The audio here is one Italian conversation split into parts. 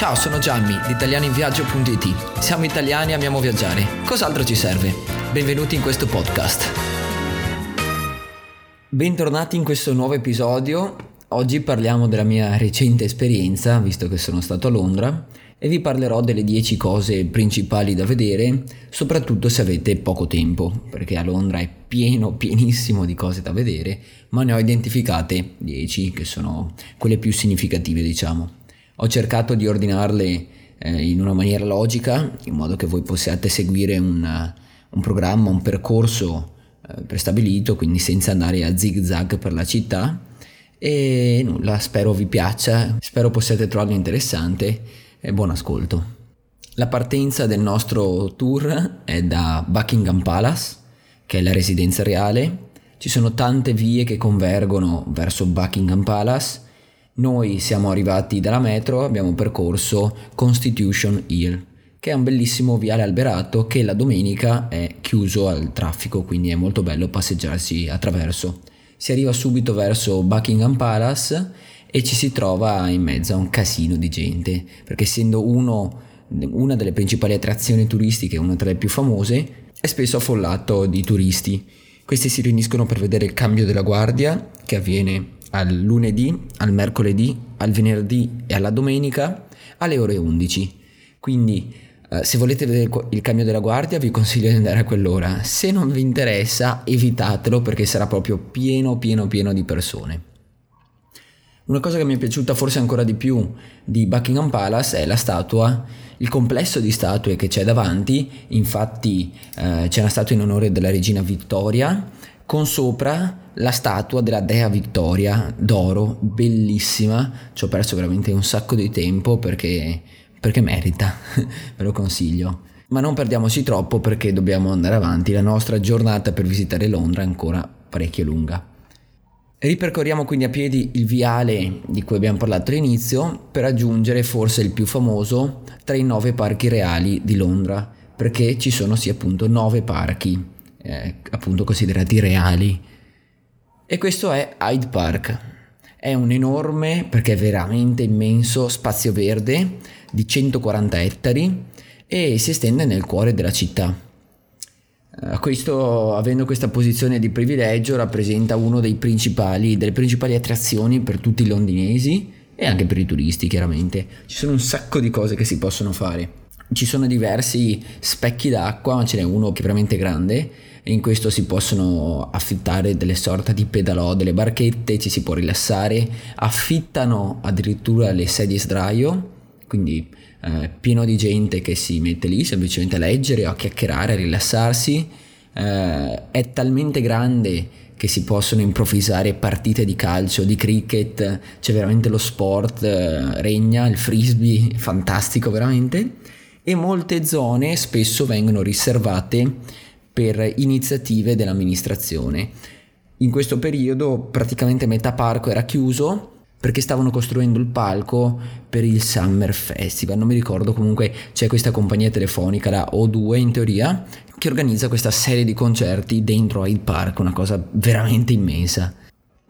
Ciao, sono Gianni di italianinviaggio.it. Siamo italiani e amiamo viaggiare. Cos'altro ci serve? Benvenuti in questo podcast. Bentornati in questo nuovo episodio. Oggi parliamo della mia recente esperienza, visto che sono stato a Londra, e vi parlerò delle 10 cose principali da vedere, soprattutto se avete poco tempo, perché a Londra è pieno, pienissimo di cose da vedere, ma ne ho identificate 10 che sono quelle più significative, diciamo. Ho cercato di ordinarle eh, in una maniera logica, in modo che voi possiate seguire un, un programma, un percorso eh, prestabilito, quindi senza andare a zig zag per la città. E nulla, spero vi piaccia, spero possiate trovarlo interessante e buon ascolto. La partenza del nostro tour è da Buckingham Palace, che è la residenza reale. Ci sono tante vie che convergono verso Buckingham Palace noi siamo arrivati dalla metro, abbiamo percorso Constitution Hill, che è un bellissimo viale alberato che la domenica è chiuso al traffico, quindi è molto bello passeggiarsi attraverso. Si arriva subito verso Buckingham Palace e ci si trova in mezzo a un casino di gente, perché essendo uno, una delle principali attrazioni turistiche, una tra le più famose, è spesso affollato di turisti. Questi si riuniscono per vedere il cambio della guardia che avviene al lunedì, al mercoledì, al venerdì e alla domenica alle ore 11. Quindi eh, se volete vedere il cambio della guardia vi consiglio di andare a quell'ora. Se non vi interessa evitatelo perché sarà proprio pieno pieno pieno di persone. Una cosa che mi è piaciuta forse ancora di più di Buckingham Palace è la statua, il complesso di statue che c'è davanti, infatti eh, c'è una statua in onore della regina Vittoria con sopra la statua della dea Vittoria d'oro, bellissima. Ci ho perso veramente un sacco di tempo perché, perché merita, ve lo consiglio. Ma non perdiamoci troppo perché dobbiamo andare avanti, la nostra giornata per visitare Londra è ancora parecchio lunga. Ripercorriamo quindi a piedi il viale di cui abbiamo parlato all'inizio per raggiungere forse il più famoso tra i nove parchi reali di Londra, perché ci sono sì appunto nove parchi eh, appunto considerati reali. E questo è Hyde Park. È un enorme, perché veramente immenso, spazio verde di 140 ettari e si estende nel cuore della città. Uh, questo, avendo questa posizione di privilegio, rappresenta una delle principali attrazioni per tutti i londinesi e anche per i turisti, chiaramente. Ci sono un sacco di cose che si possono fare. Ci sono diversi specchi d'acqua, ma ce n'è uno che è veramente grande e in questo si possono affittare delle sorte di pedalò, delle barchette, ci si può rilassare, affittano addirittura le sedie sdraio, quindi eh, pieno di gente che si mette lì semplicemente a leggere o a chiacchierare, a rilassarsi. Eh, è talmente grande che si possono improvvisare partite di calcio, di cricket, c'è veramente lo sport, eh, regna, il frisbee, fantastico veramente e molte zone spesso vengono riservate per iniziative dell'amministrazione. In questo periodo praticamente metà parco era chiuso perché stavano costruendo il palco per il Summer Festival. Non mi ricordo, comunque c'è questa compagnia telefonica, la O2 in teoria, che organizza questa serie di concerti dentro Hyde Park, una cosa veramente immensa.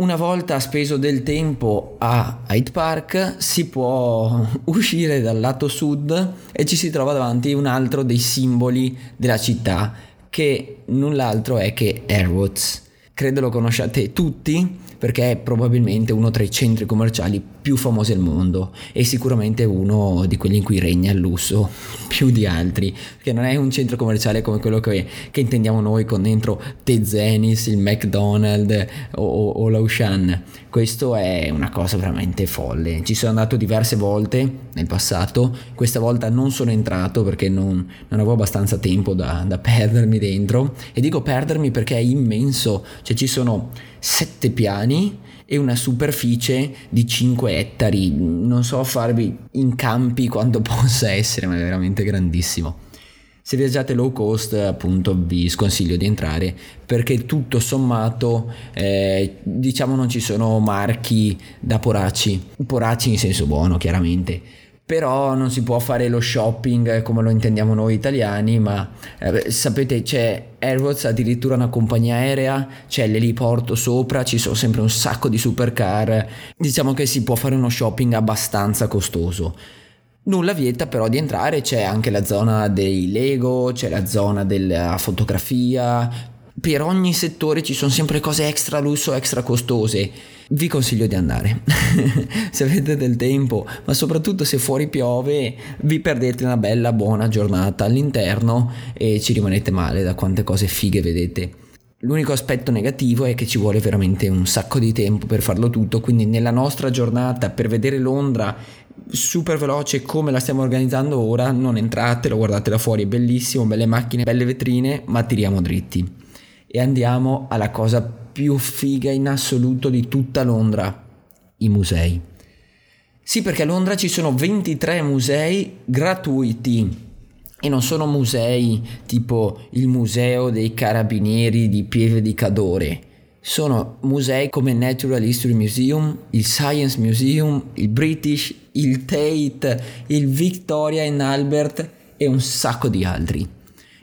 Una volta speso del tempo a Hyde Park si può uscire dal lato sud e ci si trova davanti un altro dei simboli della città che null'altro è che Airwoods. Credo lo conosciate tutti perché è probabilmente uno tra i centri commerciali più famosi al mondo e sicuramente uno di quelli in cui regna il lusso più di altri, che non è un centro commerciale come quello che, che intendiamo noi con dentro The Zenis, il McDonald's o, o, o l'Ocean. Questo è una cosa veramente folle. Ci sono andato diverse volte nel passato, questa volta non sono entrato perché non, non avevo abbastanza tempo da, da perdermi dentro e dico perdermi perché è immenso, cioè ci sono sette piani e una superficie di 5 ettari. Non so farvi in campi quanto possa essere, ma è veramente grandissimo. Se viaggiate low cost, appunto, vi sconsiglio di entrare perché tutto sommato, eh, diciamo, non ci sono marchi da poracci, poracci in senso buono, chiaramente però non si può fare lo shopping come lo intendiamo noi italiani, ma eh, sapete c'è Airways addirittura una compagnia aerea, c'è l'eliporto sopra, ci sono sempre un sacco di supercar, diciamo che si può fare uno shopping abbastanza costoso. Nulla vieta però di entrare, c'è anche la zona dei Lego, c'è la zona della fotografia, per ogni settore ci sono sempre cose extra lusso, extra costose. Vi consiglio di andare se avete del tempo, ma soprattutto se fuori piove, vi perdete una bella buona giornata all'interno e ci rimanete male da quante cose fighe vedete. L'unico aspetto negativo è che ci vuole veramente un sacco di tempo per farlo tutto, quindi nella nostra giornata per vedere Londra super veloce come la stiamo organizzando ora, non entratelo, guardatela fuori, è bellissimo, belle macchine, belle vetrine, ma tiriamo dritti e andiamo alla cosa più figa in assoluto di tutta Londra, i musei. Sì, perché a Londra ci sono 23 musei gratuiti e non sono musei tipo il museo dei carabinieri di Pieve di Cadore. Sono musei come il Natural History Museum, il Science Museum, il British, il Tate, il Victoria and Albert e un sacco di altri.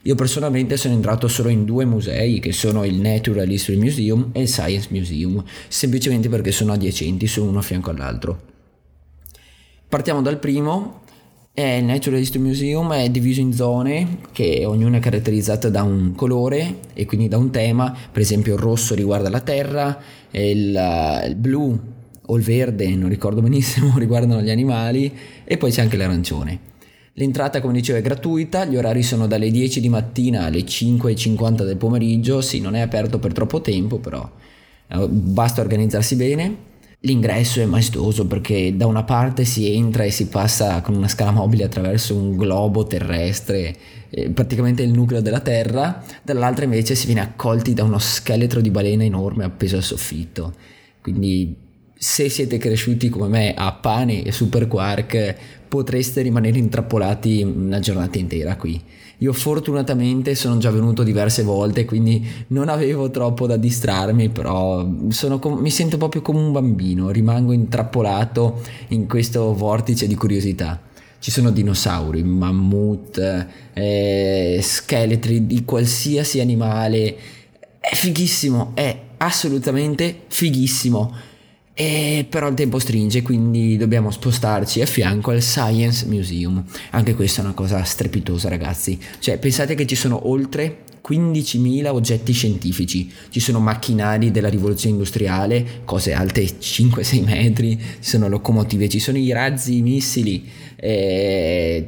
Io personalmente sono entrato solo in due musei che sono il Natural History Museum e il Science Museum, semplicemente perché sono adiacenti, sono uno a fianco all'altro. Partiamo dal primo, il Natural History Museum è diviso in zone che ognuna è caratterizzata da un colore e quindi da un tema, per esempio il rosso riguarda la terra, il, il blu o il verde, non ricordo benissimo, riguardano gli animali e poi c'è anche l'arancione. L'entrata, come dicevo, è gratuita, gli orari sono dalle 10 di mattina alle 5.50 del pomeriggio, sì, non è aperto per troppo tempo, però eh, basta organizzarsi bene. L'ingresso è maestoso perché da una parte si entra e si passa con una scala mobile attraverso un globo terrestre, eh, praticamente il nucleo della Terra, dall'altra invece si viene accolti da uno scheletro di balena enorme appeso al soffitto. Quindi se siete cresciuti come me a pane e super quark potreste rimanere intrappolati una giornata intera qui. Io fortunatamente sono già venuto diverse volte, quindi non avevo troppo da distrarmi, però com- mi sento proprio come un bambino, rimango intrappolato in questo vortice di curiosità. Ci sono dinosauri, mammut, eh, scheletri di qualsiasi animale. È fighissimo, è assolutamente fighissimo e però il tempo stringe, quindi dobbiamo spostarci a fianco al Science Museum. Anche questa è una cosa strepitosa, ragazzi. Cioè, pensate che ci sono oltre 15.000 oggetti scientifici, ci sono macchinari della rivoluzione industriale, cose alte 5-6 metri, ci sono locomotive, ci sono i razzi, i missili, eh,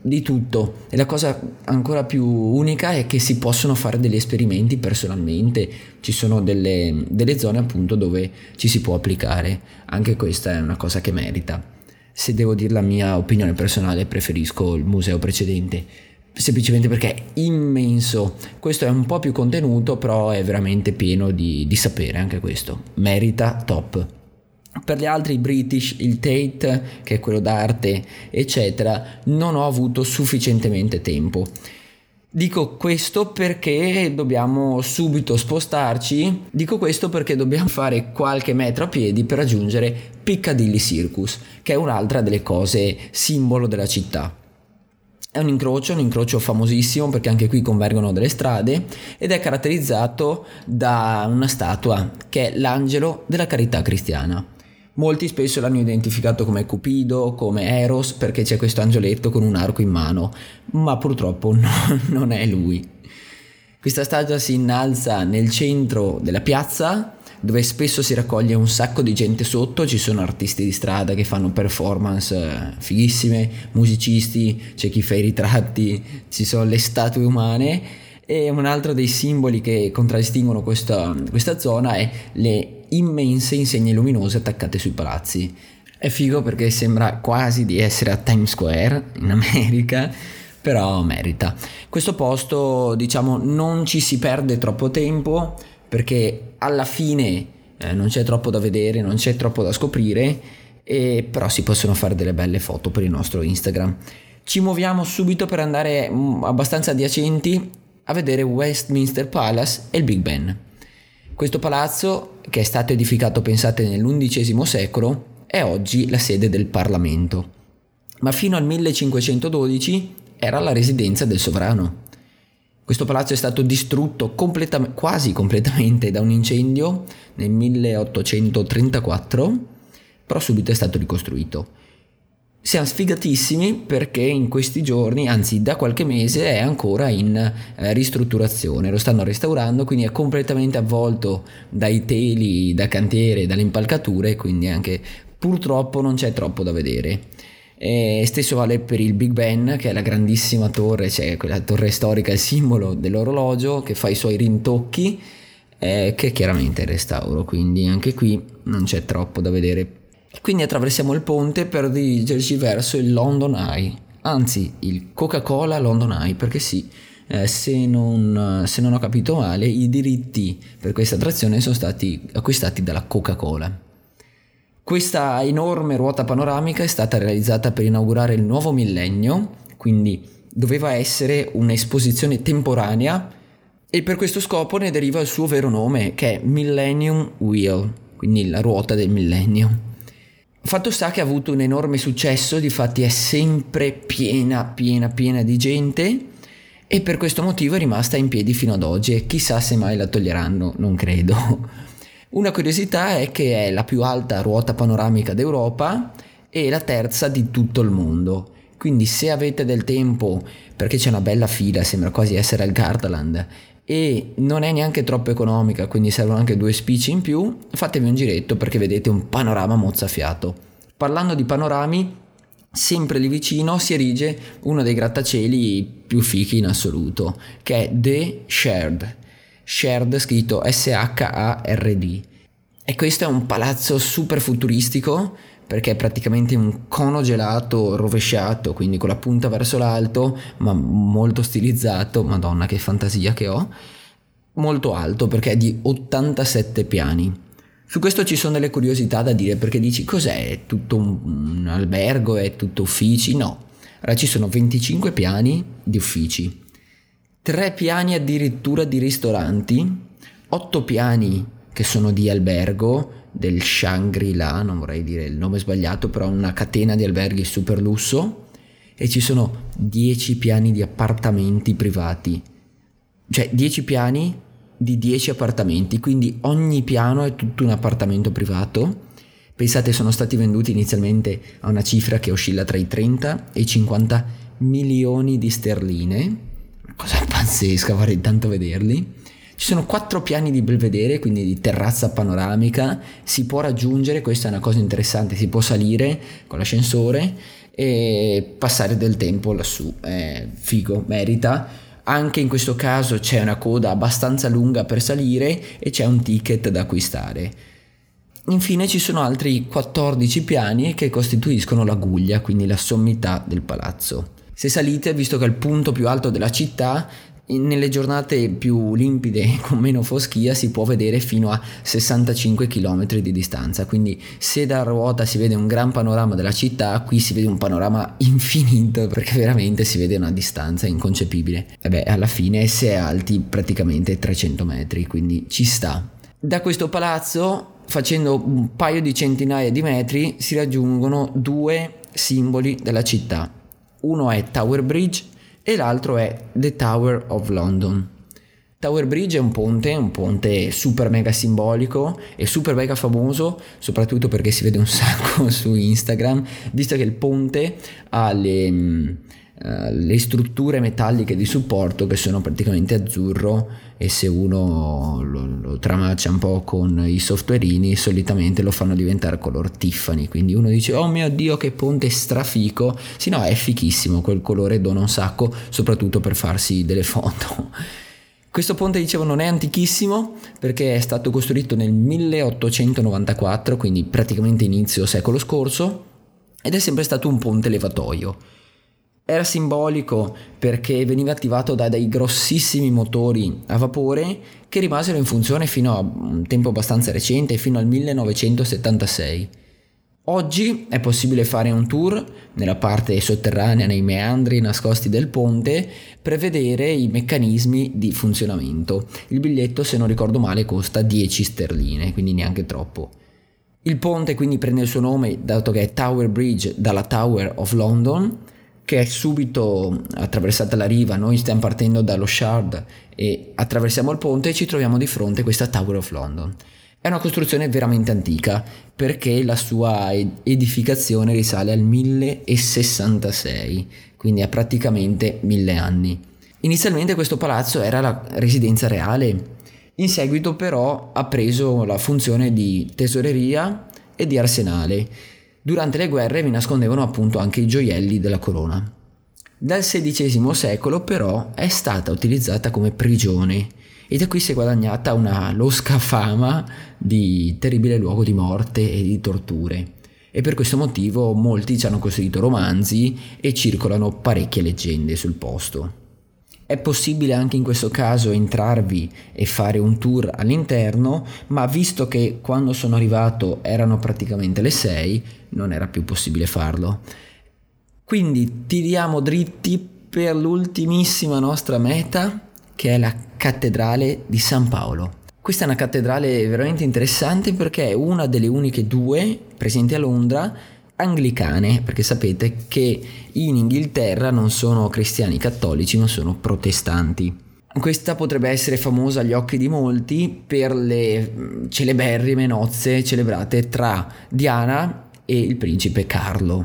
di tutto. E la cosa ancora più unica è che si possono fare degli esperimenti personalmente, ci sono delle, delle zone appunto dove ci si può applicare, anche questa è una cosa che merita. Se devo dire la mia opinione personale preferisco il museo precedente semplicemente perché è immenso. Questo è un po' più contenuto, però è veramente pieno di, di sapere anche questo. Merita top. Per gli altri British, il Tate, che è quello d'arte, eccetera, non ho avuto sufficientemente tempo. Dico questo perché dobbiamo subito spostarci, dico questo perché dobbiamo fare qualche metro a piedi per raggiungere Piccadilly Circus, che è un'altra delle cose simbolo della città. È un incrocio, un incrocio famosissimo perché anche qui convergono delle strade ed è caratterizzato da una statua che è l'angelo della carità cristiana. Molti spesso l'hanno identificato come Cupido, come Eros, perché c'è questo angioletto con un arco in mano, ma purtroppo no, non è lui. Questa statua si innalza nel centro della piazza dove spesso si raccoglie un sacco di gente sotto, ci sono artisti di strada che fanno performance eh, fighissime, musicisti, c'è chi fa i ritratti, ci sono le statue umane e un altro dei simboli che contraddistinguono questa, questa zona è le immense insegne luminose attaccate sui palazzi. È figo perché sembra quasi di essere a Times Square in America, però merita. Questo posto, diciamo, non ci si perde troppo tempo perché alla fine eh, non c'è troppo da vedere, non c'è troppo da scoprire, e però si possono fare delle belle foto per il nostro Instagram. Ci muoviamo subito per andare mm, abbastanza adiacenti a vedere Westminster Palace e il Big Ben. Questo palazzo, che è stato edificato pensate nell'undicesimo secolo, è oggi la sede del Parlamento, ma fino al 1512 era la residenza del sovrano. Questo palazzo è stato distrutto completam- quasi completamente da un incendio nel 1834, però subito è stato ricostruito. Siamo sfigatissimi perché in questi giorni, anzi da qualche mese, è ancora in eh, ristrutturazione, lo stanno restaurando, quindi è completamente avvolto dai teli, da cantiere, dalle impalcature, quindi anche purtroppo non c'è troppo da vedere. E stesso vale per il Big Ben, che è la grandissima torre, cioè quella torre storica, il simbolo dell'orologio, che fa i suoi rintocchi, eh, che chiaramente è restauro, quindi anche qui non c'è troppo da vedere. Quindi attraversiamo il ponte per dirigerci verso il London Eye, anzi il Coca-Cola London Eye, perché sì, eh, se, non, se non ho capito male, i diritti per questa attrazione sono stati acquistati dalla Coca-Cola. Questa enorme ruota panoramica è stata realizzata per inaugurare il nuovo millennio, quindi doveva essere un'esposizione temporanea e per questo scopo ne deriva il suo vero nome che è Millennium Wheel, quindi la ruota del millennio. Fatto sta che ha avuto un enorme successo, difatti è sempre piena, piena, piena di gente e per questo motivo è rimasta in piedi fino ad oggi e chissà se mai la toglieranno, non credo. Una curiosità è che è la più alta ruota panoramica d'Europa e la terza di tutto il mondo. Quindi se avete del tempo, perché c'è una bella fila, sembra quasi essere al Gardaland, e non è neanche troppo economica, quindi servono anche due spicci in più, fatevi un giretto perché vedete un panorama mozzafiato. Parlando di panorami, sempre lì vicino si erige uno dei grattacieli più fichi in assoluto, che è The Shared. Shared scritto S-H-A-R-D. E questo è un palazzo super futuristico perché è praticamente un cono gelato rovesciato, quindi con la punta verso l'alto, ma molto stilizzato, madonna che fantasia che ho, molto alto perché è di 87 piani. Su questo ci sono delle curiosità da dire perché dici cos'è? È tutto un, albergo? È tutto uffici? No. Allora ci sono 25 piani di uffici, 3 piani addirittura di ristoranti, 8 piani che sono di albergo, del Shangri-La, non vorrei dire il nome sbagliato, però una catena di alberghi super lusso e ci sono 10 piani di appartamenti privati. Cioè 10 piani di 10 appartamenti, quindi ogni piano è tutto un appartamento privato. Pensate sono stati venduti inizialmente a una cifra che oscilla tra i 30 e i 50 milioni di sterline. Cosa pazzesca, vorrei tanto vederli. Ci sono quattro piani di belvedere, quindi di terrazza panoramica, si può raggiungere, questa è una cosa interessante, si può salire con l'ascensore e passare del tempo lassù, è figo, merita. Anche in questo caso c'è una coda abbastanza lunga per salire e c'è un ticket da acquistare. Infine ci sono altri 14 piani che costituiscono la guglia, quindi la sommità del palazzo. Se salite, visto che è il punto più alto della città, nelle giornate più limpide con meno foschia si può vedere fino a 65 km di distanza. Quindi se da ruota si vede un gran panorama della città qui si vede un panorama infinito perché veramente si vede una distanza inconcepibile. E beh alla fine si è alti praticamente 300 metri quindi ci sta. Da questo palazzo facendo un paio di centinaia di metri si raggiungono due simboli della città uno è Tower Bridge e l'altro è The Tower of London. Tower Bridge è un ponte, un ponte super mega simbolico e super mega famoso, soprattutto perché si vede un sacco su Instagram, visto che il ponte ha le, mm, eh, le strutture metalliche di supporto che sono praticamente azzurro e se uno lo, lo tramaccia un po' con i softwareini solitamente lo fanno diventare color Tiffany. Quindi uno dice oh mio dio che ponte strafico. Sì no è fichissimo quel colore dona un sacco soprattutto per farsi delle foto questo ponte, dicevo, non è antichissimo perché è stato costruito nel 1894, quindi praticamente inizio secolo scorso, ed è sempre stato un ponte levatoio. Era simbolico perché veniva attivato da dei grossissimi motori a vapore che rimasero in funzione fino a un tempo abbastanza recente, fino al 1976. Oggi è possibile fare un tour nella parte sotterranea, nei meandri nascosti del ponte, per vedere i meccanismi di funzionamento. Il biglietto, se non ricordo male, costa 10 sterline, quindi neanche troppo. Il ponte quindi prende il suo nome, dato che è Tower Bridge, dalla Tower of London, che è subito attraversata la riva, noi stiamo partendo dallo Shard e attraversiamo il ponte e ci troviamo di fronte a questa Tower of London. È una costruzione veramente antica perché la sua edificazione risale al 1066, quindi ha praticamente mille anni. Inizialmente questo palazzo era la residenza reale, in seguito però ha preso la funzione di tesoreria e di arsenale. Durante le guerre vi nascondevano appunto anche i gioielli della corona. Dal XVI secolo però è stata utilizzata come prigione e da qui si è guadagnata una losca fama di terribile luogo di morte e di torture. E per questo motivo molti ci hanno costruito romanzi e circolano parecchie leggende sul posto. È possibile anche in questo caso entrarvi e fare un tour all'interno, ma visto che quando sono arrivato erano praticamente le 6, non era più possibile farlo. Quindi tiriamo dritti per l'ultimissima nostra meta, che è la cattedrale di San Paolo. Questa è una cattedrale veramente interessante perché è una delle uniche due presenti a Londra anglicane, perché sapete che in Inghilterra non sono cristiani cattolici, ma sono protestanti. Questa potrebbe essere famosa agli occhi di molti per le mm, celeberrime nozze celebrate tra Diana e il principe Carlo.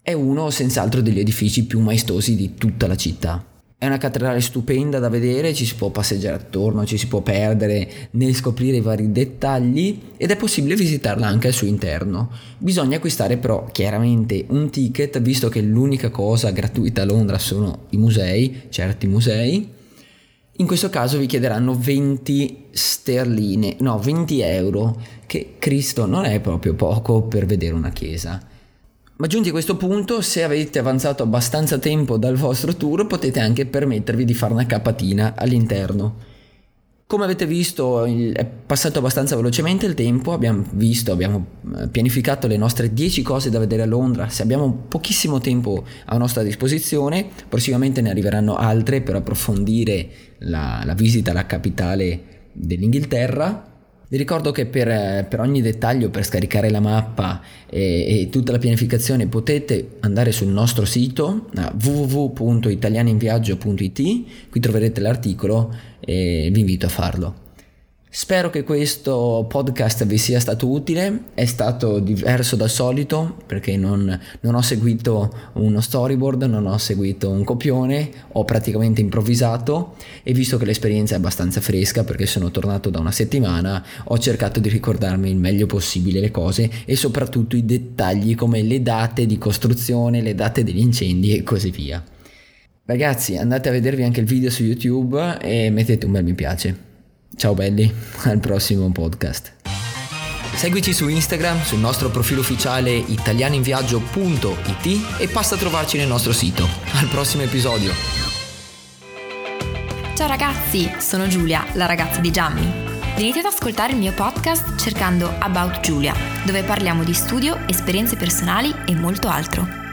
È uno senz'altro degli edifici più maestosi di tutta la città. È una cattedrale stupenda da vedere, ci si può passeggiare attorno, ci si può perdere nel scoprire i vari dettagli ed è possibile visitarla anche al suo interno. Bisogna acquistare però chiaramente un ticket, visto che l'unica cosa gratuita a Londra sono i musei, certi musei. In questo caso vi chiederanno 20 sterline, no 20 euro, che Cristo non è proprio poco per vedere una chiesa. Ma giunti a questo punto, se avete avanzato abbastanza tempo dal vostro tour, potete anche permettervi di fare una capatina all'interno. Come avete visto è passato abbastanza velocemente il tempo, abbiamo visto, abbiamo eh, pianificato le nostre 10 cose da vedere a Londra, se abbiamo pochissimo tempo a nostra disposizione, prossimamente ne arriveranno altre per approfondire la, la visita alla capitale dell'Inghilterra vi ricordo che per, per, ogni dettaglio, per scaricare la mappa e, e, tutta la pianificazione potete andare sul nostro sito www.italianinviaggio.it, qui troverete l'articolo e vi invito a farlo. Spero che questo podcast vi sia stato utile, è stato diverso dal solito perché non, non, ho seguito uno storyboard, non ho seguito un copione, ho praticamente improvvisato e visto che l'esperienza è abbastanza fresca perché sono tornato da una settimana, ho cercato di ricordarmi il meglio possibile le cose e soprattutto i dettagli come le date di costruzione, le date degli incendi e così via. Ragazzi andate a vedervi anche il video su YouTube e mettete un bel mi piace. Ciao belli, al prossimo podcast. Seguici su Instagram, sul nostro profilo ufficiale italianinviaggio.it e passa a trovarci nel nostro sito. Al prossimo episodio. Ciao ragazzi, sono Giulia, la ragazza di Gianni. Venite ad ascoltare il mio podcast cercando About Giulia, dove parliamo di studio, esperienze personali e molto altro.